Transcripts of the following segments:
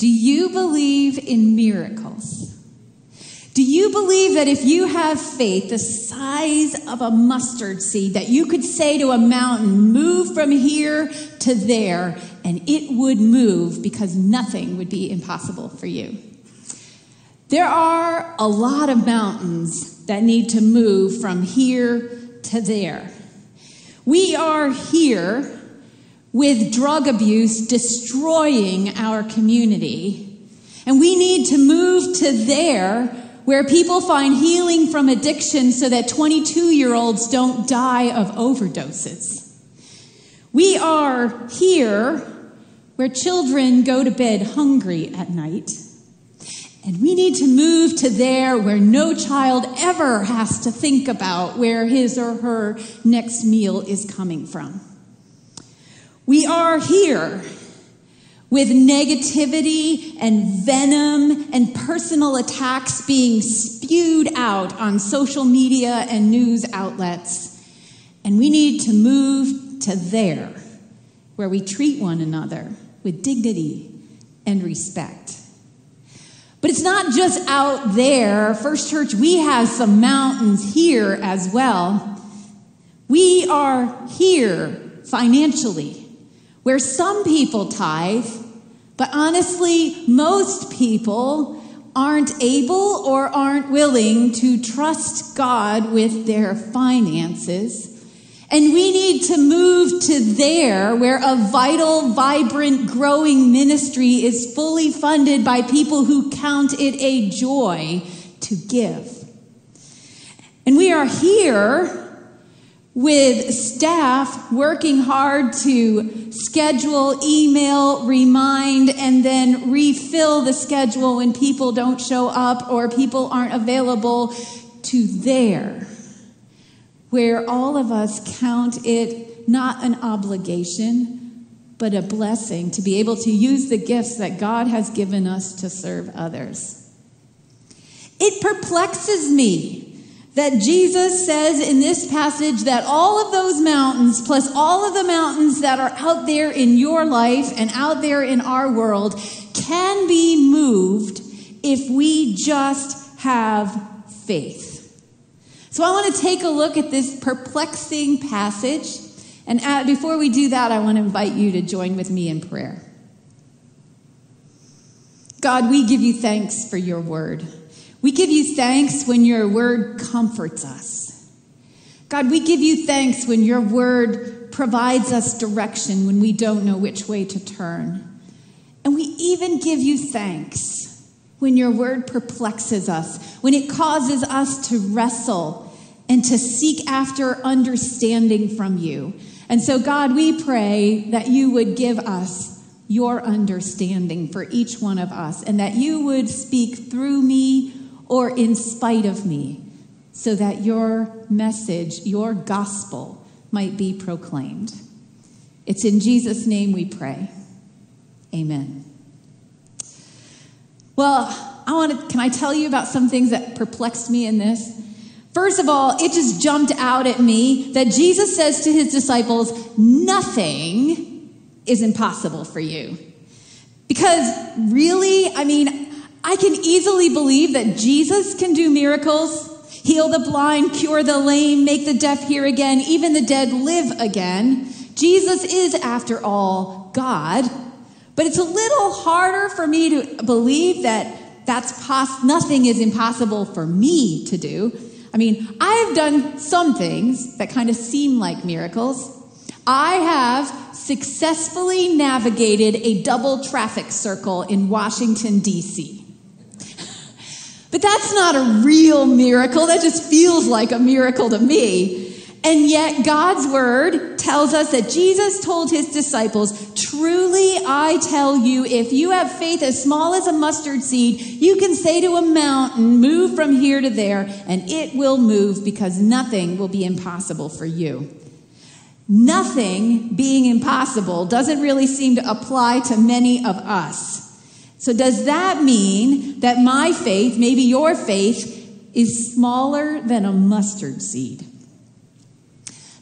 Do you believe in miracles? Do you believe that if you have faith the size of a mustard seed, that you could say to a mountain, move from here to there, and it would move because nothing would be impossible for you? There are a lot of mountains that need to move from here to there. We are here with drug abuse destroying our community. And we need to move to there where people find healing from addiction so that 22 year olds don't die of overdoses. We are here where children go to bed hungry at night. And we need to move to there where no child ever has to think about where his or her next meal is coming from. We are here with negativity and venom and personal attacks being spewed out on social media and news outlets. And we need to move to there where we treat one another with dignity and respect. But it's not just out there. First Church, we have some mountains here as well. We are here financially where some people tithe, but honestly, most people aren't able or aren't willing to trust God with their finances. And we need to move to there where a vital, vibrant, growing ministry is fully funded by people who count it a joy to give. And we are here with staff working hard to schedule, email, remind, and then refill the schedule when people don't show up or people aren't available to there, where all of us count it not an obligation, but a blessing to be able to use the gifts that God has given us to serve others. It perplexes me that Jesus says in this passage that all of those mountains, plus all of the mountains that are out there in your life and out there in our world, can be moved if we just have faith. So I want to take a look at this perplexing passage. And at, before we do that, I want to invite you to join with me in prayer. God, we give you thanks for your word. We give you thanks when your word comforts us. God, we give you thanks when your word provides us direction when we don't know which way to turn. And we even give you thanks when your word perplexes us, when it causes us to wrestle and to seek after understanding from you. And so, God, we pray that you would give us your understanding for each one of us and that you would speak through me or in spite of me, so that your message, your gospel, might be proclaimed. It's in Jesus' name we pray. Amen. Well, I want to, can I tell you about some things that perplexed me in this? First of all, it just jumped out at me that Jesus says to his disciples, Nothing is impossible for you. Because really, I mean, I can easily believe that Jesus can do miracles, heal the blind, cure the lame, make the deaf hear again, even the dead live again. Jesus is, after all, God. But it's a little harder for me to believe that that's pos- nothing is impossible for me to do. I mean, I've done some things that kind of seem like miracles. I have successfully navigated a double traffic circle in Washington, D.C. But that's not a real miracle. That just feels like a miracle to me. And yet, God's word tells us that Jesus told his disciples, Truly I tell you, if you have faith as small as a mustard seed, you can say to a mountain, Move from here to there, and it will move because nothing will be impossible for you. Nothing being impossible doesn't really seem to apply to many of us. So, does that mean that my faith, maybe your faith, is smaller than a mustard seed?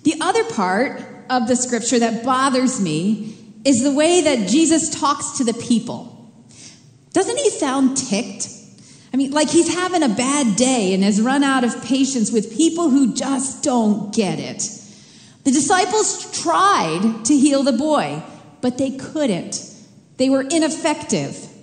The other part of the scripture that bothers me is the way that Jesus talks to the people. Doesn't he sound ticked? I mean, like he's having a bad day and has run out of patience with people who just don't get it. The disciples tried to heal the boy, but they couldn't. They were ineffective.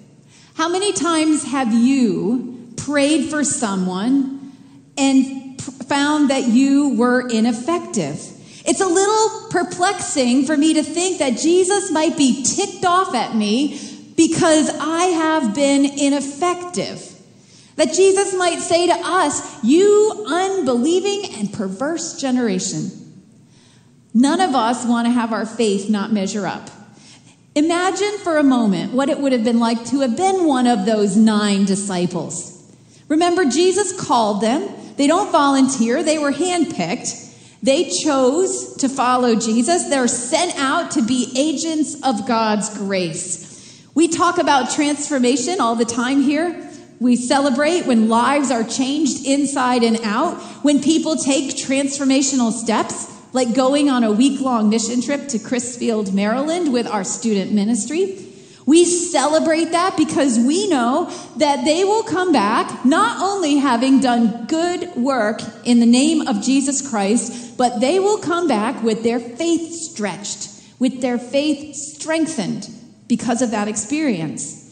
How many times have you prayed for someone and found that you were ineffective? It's a little perplexing for me to think that Jesus might be ticked off at me because I have been ineffective. That Jesus might say to us, You unbelieving and perverse generation. None of us want to have our faith not measure up. Imagine for a moment what it would have been like to have been one of those nine disciples. Remember, Jesus called them. They don't volunteer, they were handpicked. They chose to follow Jesus. They're sent out to be agents of God's grace. We talk about transformation all the time here. We celebrate when lives are changed inside and out, when people take transformational steps, like going on a week long mission trip to Crisfield, Maryland with our student ministry. We celebrate that because we know that they will come back not only having done good work in the name of Jesus Christ, but they will come back with their faith stretched, with their faith strengthened because of that experience.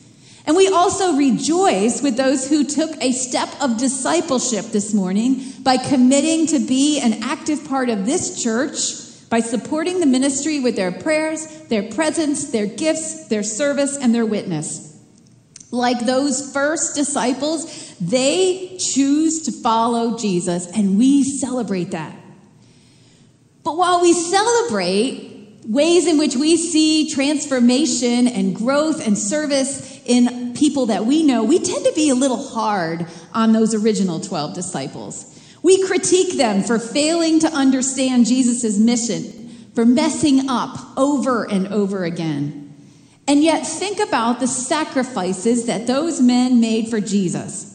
And we also rejoice with those who took a step of discipleship this morning by committing to be an active part of this church by supporting the ministry with their prayers, their presence, their gifts, their service, and their witness. Like those first disciples, they choose to follow Jesus, and we celebrate that. But while we celebrate ways in which we see transformation and growth and service in people that we know, we tend to be a little hard on those original 12 disciples. We critique them for failing to understand Jesus' mission, for messing up over and over again. And yet, think about the sacrifices that those men made for Jesus.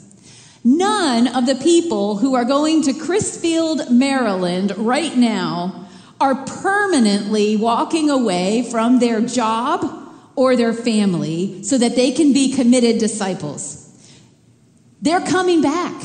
None of the people who are going to Crisfield, Maryland right now are permanently walking away from their job or their family so that they can be committed disciples. They're coming back.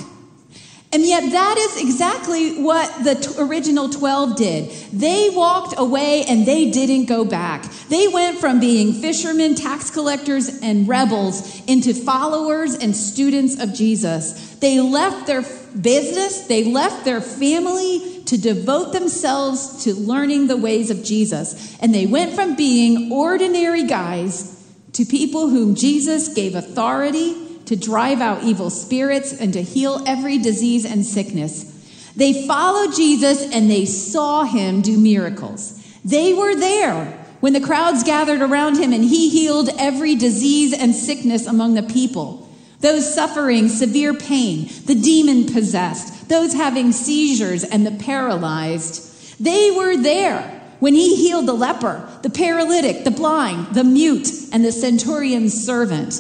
And yet, that is exactly what the t- original 12 did. They walked away and they didn't go back. They went from being fishermen, tax collectors, and rebels into followers and students of Jesus. They left their business, they left their family to devote themselves to learning the ways of Jesus. And they went from being ordinary guys to people whom Jesus gave authority to drive out evil spirits and to heal every disease and sickness. They followed Jesus and they saw him do miracles. They were there when the crowds gathered around him and he healed every disease and sickness among the people. Those suffering severe pain, the demon possessed, those having seizures, and the paralyzed. They were there when he healed the leper, the paralytic, the blind, the mute, and the centurion's servant.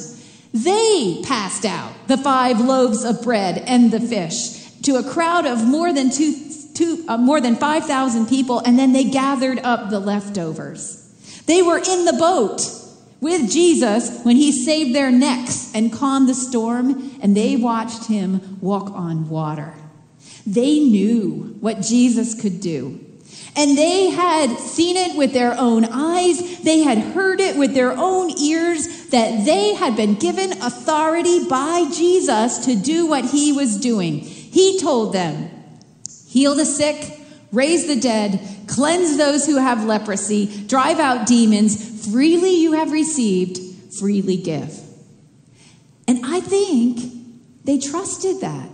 They passed out the five loaves of bread and the fish to a crowd of more than two, two uh, more than 5,000 people, and then they gathered up the leftovers. They were in the boat with Jesus when he saved their necks and calmed the storm, and they watched him walk on water. They knew what Jesus could do. And they had seen it with their own eyes. They had heard it with their own ears that they had been given authority by Jesus to do what he was doing. He told them, heal the sick, raise the dead, cleanse those who have leprosy, drive out demons. Freely you have received, freely give. And I think they trusted that.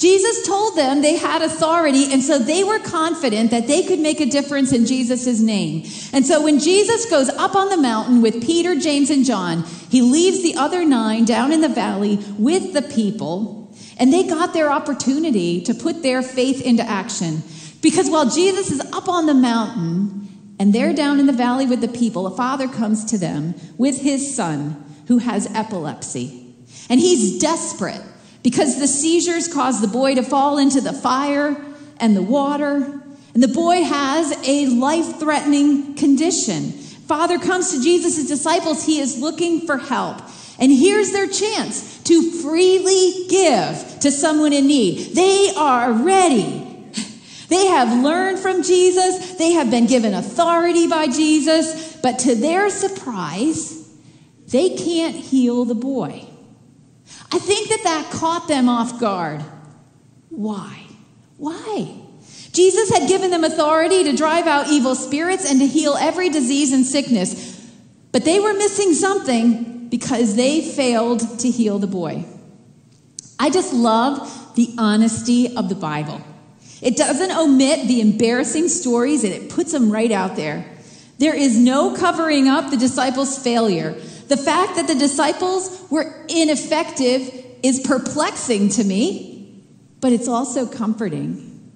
Jesus told them they had authority, and so they were confident that they could make a difference in Jesus' name. And so when Jesus goes up on the mountain with Peter, James, and John, he leaves the other nine down in the valley with the people, and they got their opportunity to put their faith into action. Because while Jesus is up on the mountain and they're down in the valley with the people, a father comes to them with his son who has epilepsy. And he's desperate because the seizures cause the boy to fall into the fire and the water. And the boy has a life threatening condition. Father comes to Jesus' disciples. He is looking for help. And here's their chance to freely give to someone in need. They are ready. They have learned from Jesus. They have been given authority by Jesus. But to their surprise, they can't heal the boy. I think that that caught them off guard. Why? Why? Jesus had given them authority to drive out evil spirits and to heal every disease and sickness. But they were missing something because they failed to heal the boy. I just love the honesty of the Bible. It doesn't omit the embarrassing stories and it puts them right out there. There is no covering up the disciples' failure. The fact that the disciples were ineffective is perplexing to me, but it's also comforting.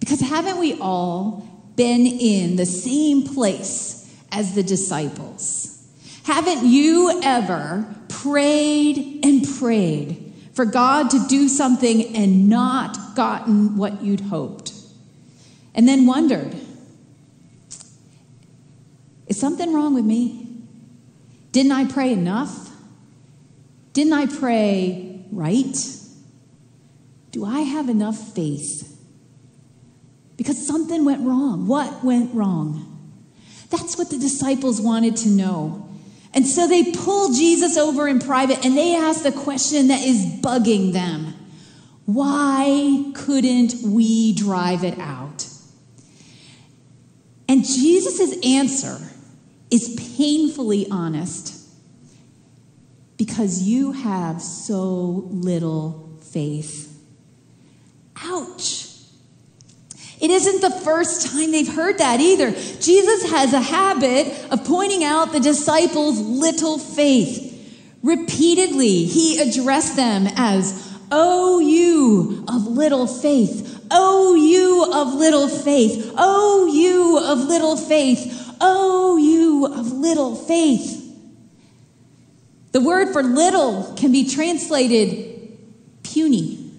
Because haven't we all been in the same place as the disciples? Haven't you ever prayed and prayed for God to do something and not gotten what you'd hoped? And then wondered, is something wrong with me? Didn't I pray enough? Didn't I pray right? Do I have enough faith? Because something went wrong. What went wrong? That's what the disciples wanted to know. And so they pull Jesus over in private and they ask the question that is bugging them Why couldn't we drive it out? And Jesus' answer is painfully honest because you have so little faith. Ouch. It isn't the first time they've heard that either. Jesus has a habit of pointing out the disciples' little faith. Repeatedly, he addressed them as, Oh, you of little faith. Oh, you of little faith. Oh, you of little faith. Oh, you of little faith. The word for little can be translated puny.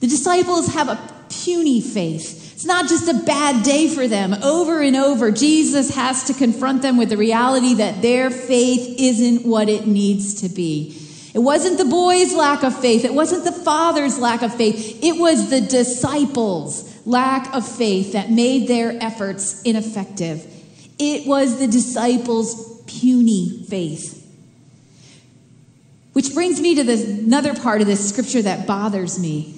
The disciples have a puny faith. It's not just a bad day for them. Over and over, Jesus has to confront them with the reality that their faith isn't what it needs to be. It wasn't the boy's lack of faith. It wasn't the father's lack of faith. It was the disciples' lack of faith that made their efforts ineffective. It was the disciples' puny faith. Which brings me to this, another part of this scripture that bothers me.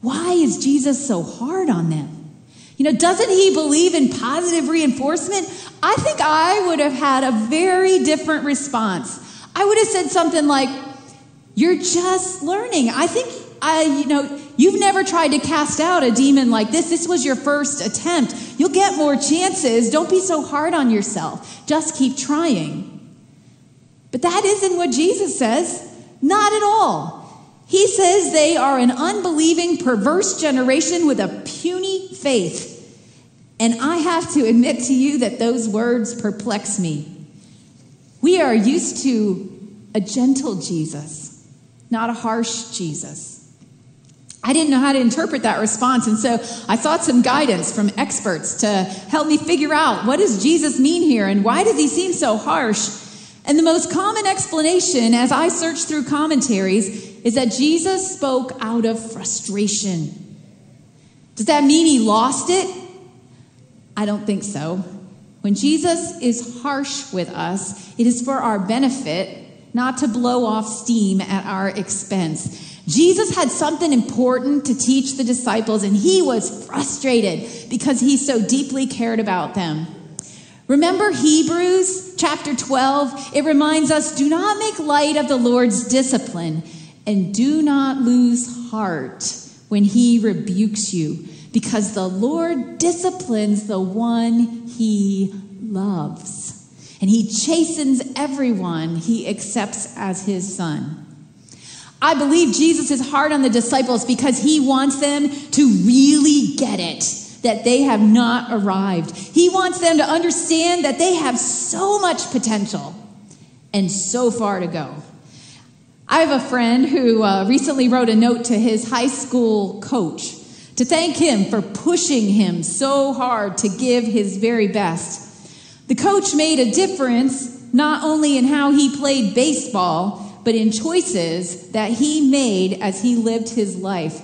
Why is Jesus so hard on them? You know, doesn't he believe in positive reinforcement? I think I would have had a very different response. I would have said something like, You're just learning. I think I, you know, you've never tried to cast out a demon like this. This was your first attempt. You'll get more chances. Don't be so hard on yourself. Just keep trying. But that isn't what Jesus says. Not at all. He says they are an unbelieving, perverse generation with a puny faith. And I have to admit to you that those words perplex me. We are used to a gentle Jesus, not a harsh Jesus. I didn't know how to interpret that response, and so I sought some guidance from experts to help me figure out what does Jesus mean here and why does he seem so harsh? And the most common explanation as I searched through commentaries is that Jesus spoke out of frustration. Does that mean he lost it? I don't think so. When Jesus is harsh with us, it is for our benefit, not to blow off steam at our expense. Jesus had something important to teach the disciples, and he was frustrated because he so deeply cared about them. Remember Hebrews chapter 12? It reminds us do not make light of the Lord's discipline and do not lose heart when he rebukes you, because the Lord disciplines the one he loves. And he chastens everyone he accepts as his son. I believe Jesus is hard on the disciples because he wants them to really get it that they have not arrived. He wants them to understand that they have so much potential and so far to go. I have a friend who uh, recently wrote a note to his high school coach to thank him for pushing him so hard to give his very best. The coach made a difference not only in how he played baseball, but in choices that he made as he lived his life.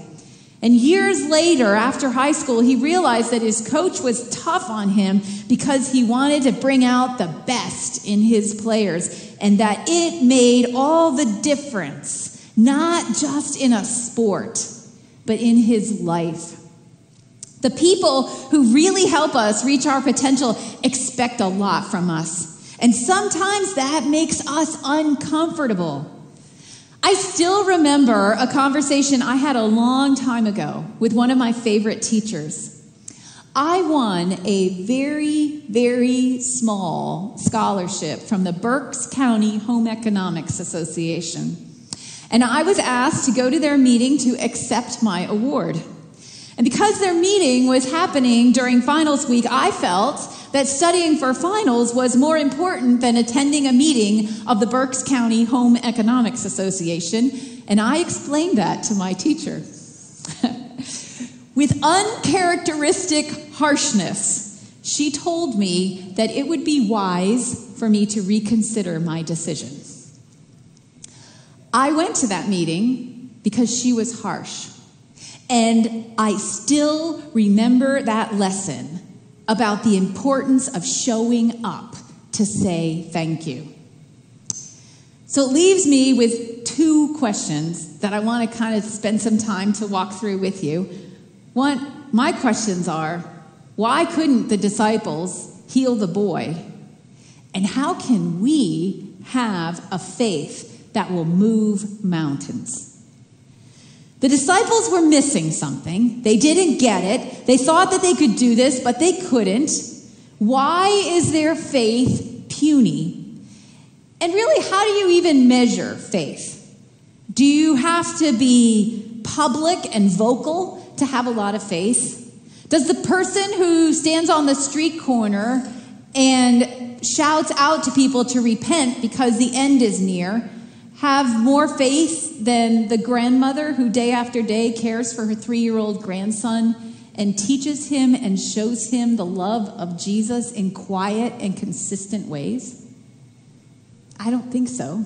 And years later, after high school, he realized that his coach was tough on him because he wanted to bring out the best in his players and that it made all the difference, not just in a sport, but in his life. The people who really help us reach our potential expect a lot from us. And sometimes that makes us uncomfortable. I still remember a conversation I had a long time ago with one of my favorite teachers. I won a very, very small scholarship from the Berks County Home Economics Association. And I was asked to go to their meeting to accept my award. And because their meeting was happening during finals week, I felt that studying for finals was more important than attending a meeting of the Berks County Home Economics Association. And I explained that to my teacher. With uncharacteristic harshness, she told me that it would be wise for me to reconsider my decision. I went to that meeting because she was harsh. And I still remember that lesson about the importance of showing up to say thank you. So it leaves me with two questions that I want to kind of spend some time to walk through with you. One, my questions are why couldn't the disciples heal the boy? And how can we have a faith that will move mountains? The disciples were missing something. They didn't get it. They thought that they could do this, but they couldn't. Why is their faith puny? And really, how do you even measure faith? Do you have to be public and vocal to have a lot of faith? Does the person who stands on the street corner and shouts out to people to repent because the end is near have more faith than the grandmother who day after day cares for her three year old grandson and teaches him and shows him the love of Jesus in quiet and consistent ways? I don't think so.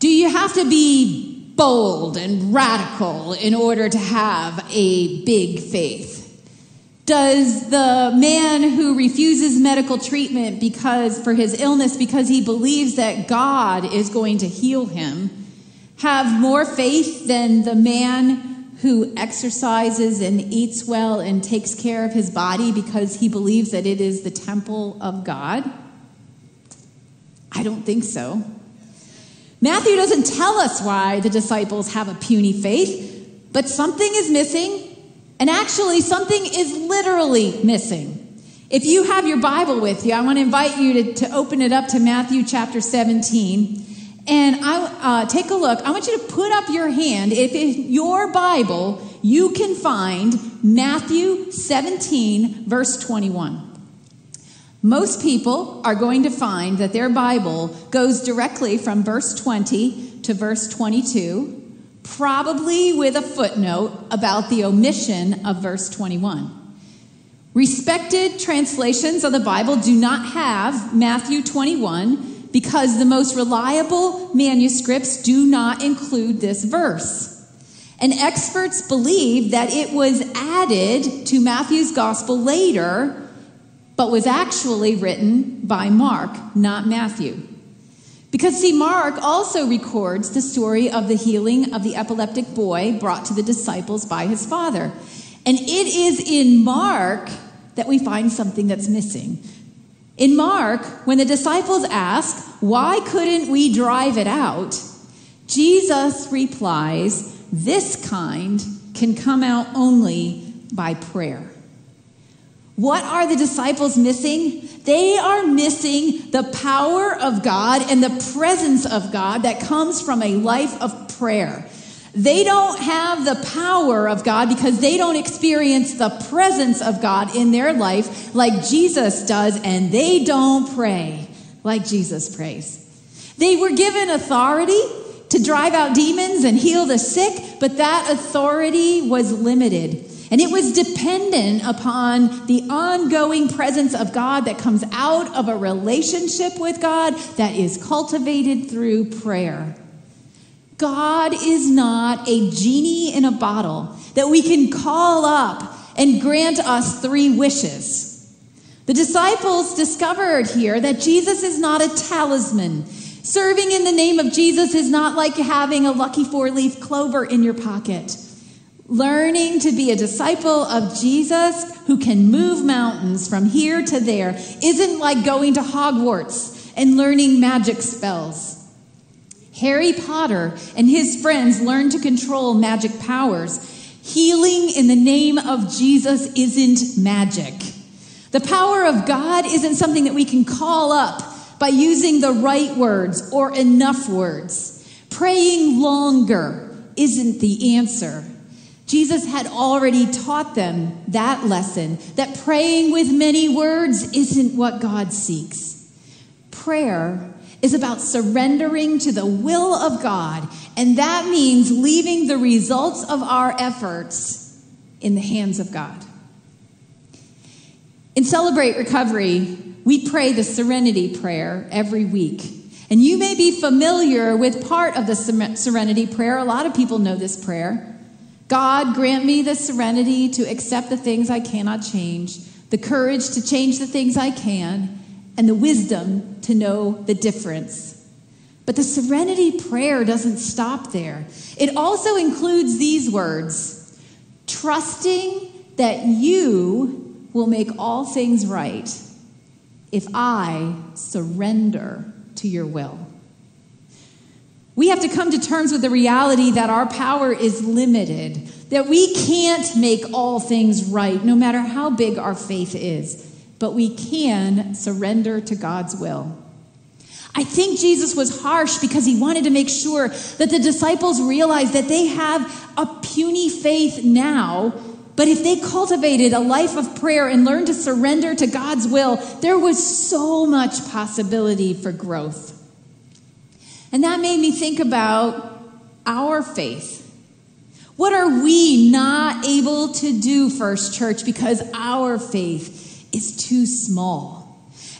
Do you have to be bold and radical in order to have a big faith? Does the man who refuses medical treatment because for his illness because he believes that God is going to heal him have more faith than the man who exercises and eats well and takes care of his body because he believes that it is the temple of God? I don't think so. Matthew doesn't tell us why the disciples have a puny faith, but something is missing and actually, something is literally missing. If you have your Bible with you, I want to invite you to, to open it up to Matthew chapter 17. And I uh, take a look. I want you to put up your hand. If in your Bible you can find Matthew 17, verse 21. Most people are going to find that their Bible goes directly from verse 20 to verse 22 probably with a footnote about the omission of verse 21. Respected translations of the Bible do not have Matthew 21 because the most reliable manuscripts do not include this verse. And experts believe that it was added to Matthew's gospel later, but was actually written by Mark, not Matthew. Because, see, Mark also records the story of the healing of the epileptic boy brought to the disciples by his father. And it is in Mark that we find something that's missing. In Mark, when the disciples ask, Why couldn't we drive it out? Jesus replies, This kind can come out only by prayer. What are the disciples missing? They are missing the power of God and the presence of God that comes from a life of prayer. They don't have the power of God because they don't experience the presence of God in their life like Jesus does, and they don't pray like Jesus prays. They were given authority to drive out demons and heal the sick, but that authority was limited. And it was dependent upon the ongoing presence of God that comes out of a relationship with God that is cultivated through prayer. God is not a genie in a bottle that we can call up and grant us three wishes. The disciples discovered here that Jesus is not a talisman. Serving in the name of Jesus is not like having a lucky four leaf clover in your pocket. Learning to be a disciple of Jesus who can move mountains from here to there isn't like going to Hogwarts and learning magic spells. Harry Potter and his friends learned to control magic powers. Healing in the name of Jesus isn't magic. The power of God isn't something that we can call up by using the right words or enough words. Praying longer isn't the answer. Jesus had already taught them that lesson that praying with many words isn't what God seeks. Prayer is about surrendering to the will of God, and that means leaving the results of our efforts in the hands of God. In Celebrate Recovery, we pray the Serenity Prayer every week. And you may be familiar with part of the Serenity Prayer. A lot of people know this prayer. God, grant me the serenity to accept the things I cannot change, the courage to change the things I can, and the wisdom to know the difference. But the serenity prayer doesn't stop there. It also includes these words trusting that you will make all things right if I surrender to your will. We have to come to terms with the reality that our power is limited, that we can't make all things right, no matter how big our faith is, but we can surrender to God's will. I think Jesus was harsh because he wanted to make sure that the disciples realized that they have a puny faith now, but if they cultivated a life of prayer and learned to surrender to God's will, there was so much possibility for growth. And that made me think about our faith. What are we not able to do, First Church, because our faith is too small?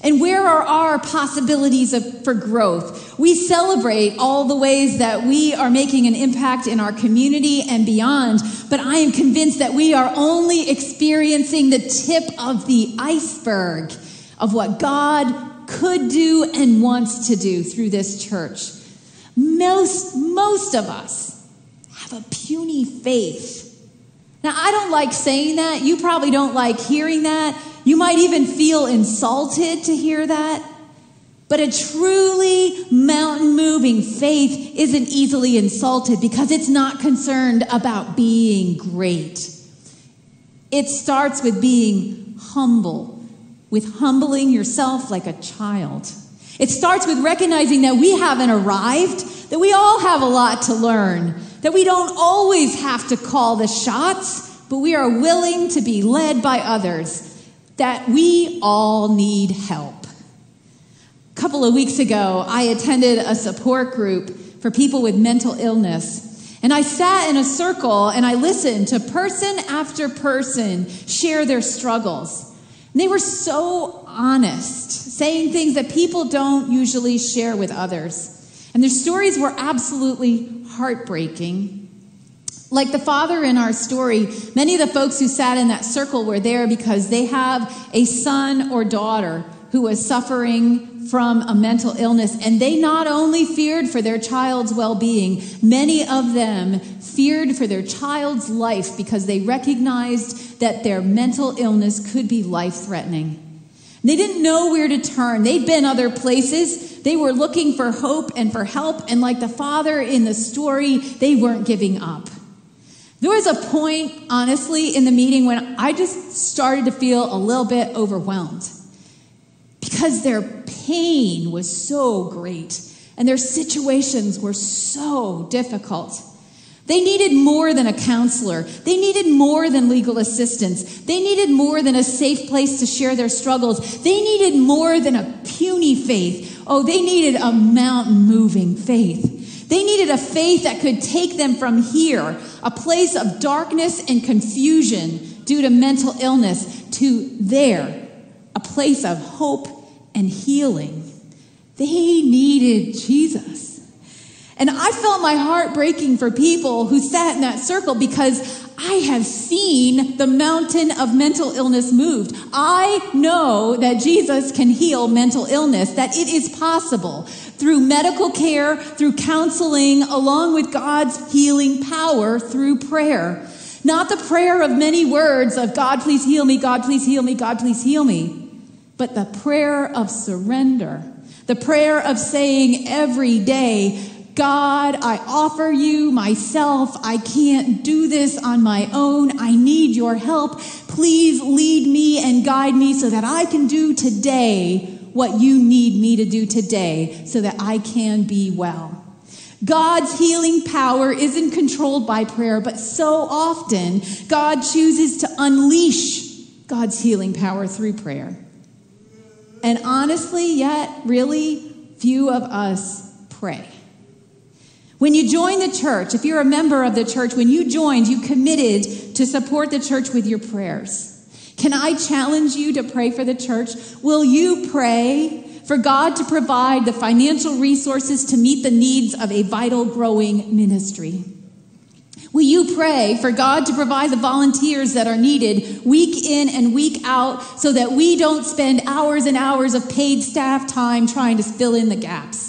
And where are our possibilities of, for growth? We celebrate all the ways that we are making an impact in our community and beyond, but I am convinced that we are only experiencing the tip of the iceberg of what God could do and wants to do through this church. Most, most of us have a puny faith. Now, I don't like saying that. You probably don't like hearing that. You might even feel insulted to hear that. But a truly mountain moving faith isn't easily insulted because it's not concerned about being great. It starts with being humble, with humbling yourself like a child. It starts with recognizing that we haven't arrived, that we all have a lot to learn, that we don't always have to call the shots, but we are willing to be led by others, that we all need help. A couple of weeks ago, I attended a support group for people with mental illness. And I sat in a circle and I listened to person after person share their struggles. And they were so honest, saying things that people don't usually share with others. And their stories were absolutely heartbreaking. Like the father in our story, many of the folks who sat in that circle were there because they have a son or daughter who was suffering from a mental illness. And they not only feared for their child's well being, many of them feared for their child's life because they recognized that their mental illness could be life threatening. They didn't know where to turn. They'd been other places. They were looking for hope and for help. And like the father in the story, they weren't giving up. There was a point, honestly, in the meeting when I just started to feel a little bit overwhelmed because their pain was so great and their situations were so difficult. They needed more than a counselor. They needed more than legal assistance. They needed more than a safe place to share their struggles. They needed more than a puny faith. Oh, they needed a mountain moving faith. They needed a faith that could take them from here, a place of darkness and confusion due to mental illness, to there, a place of hope and healing. They needed Jesus. And I felt my heart breaking for people who sat in that circle because I have seen the mountain of mental illness moved. I know that Jesus can heal mental illness, that it is possible through medical care, through counseling, along with God's healing power through prayer. Not the prayer of many words of God, please heal me, God, please heal me, God, please heal me, but the prayer of surrender. The prayer of saying every day, God, I offer you myself. I can't do this on my own. I need your help. Please lead me and guide me so that I can do today what you need me to do today so that I can be well. God's healing power isn't controlled by prayer, but so often God chooses to unleash God's healing power through prayer. And honestly, yet, really, few of us pray. When you join the church, if you're a member of the church, when you joined, you committed to support the church with your prayers. Can I challenge you to pray for the church? Will you pray for God to provide the financial resources to meet the needs of a vital growing ministry? Will you pray for God to provide the volunteers that are needed week in and week out so that we don't spend hours and hours of paid staff time trying to fill in the gaps?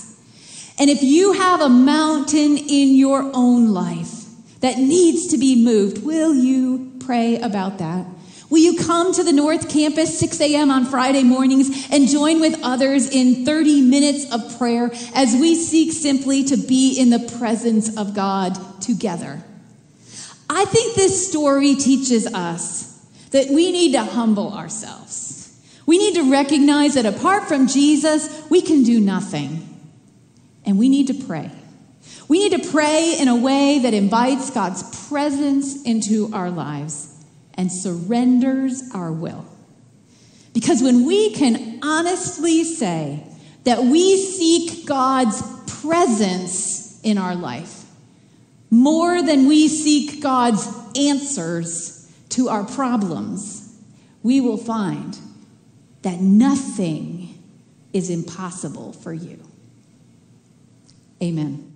And if you have a mountain in your own life that needs to be moved, will you pray about that? Will you come to the North Campus 6 a.m. on Friday mornings and join with others in 30 minutes of prayer as we seek simply to be in the presence of God together? I think this story teaches us that we need to humble ourselves. We need to recognize that apart from Jesus, we can do nothing. And we need to pray. We need to pray in a way that invites God's presence into our lives and surrenders our will. Because when we can honestly say that we seek God's presence in our life more than we seek God's answers to our problems, we will find that nothing is impossible for you. Amen.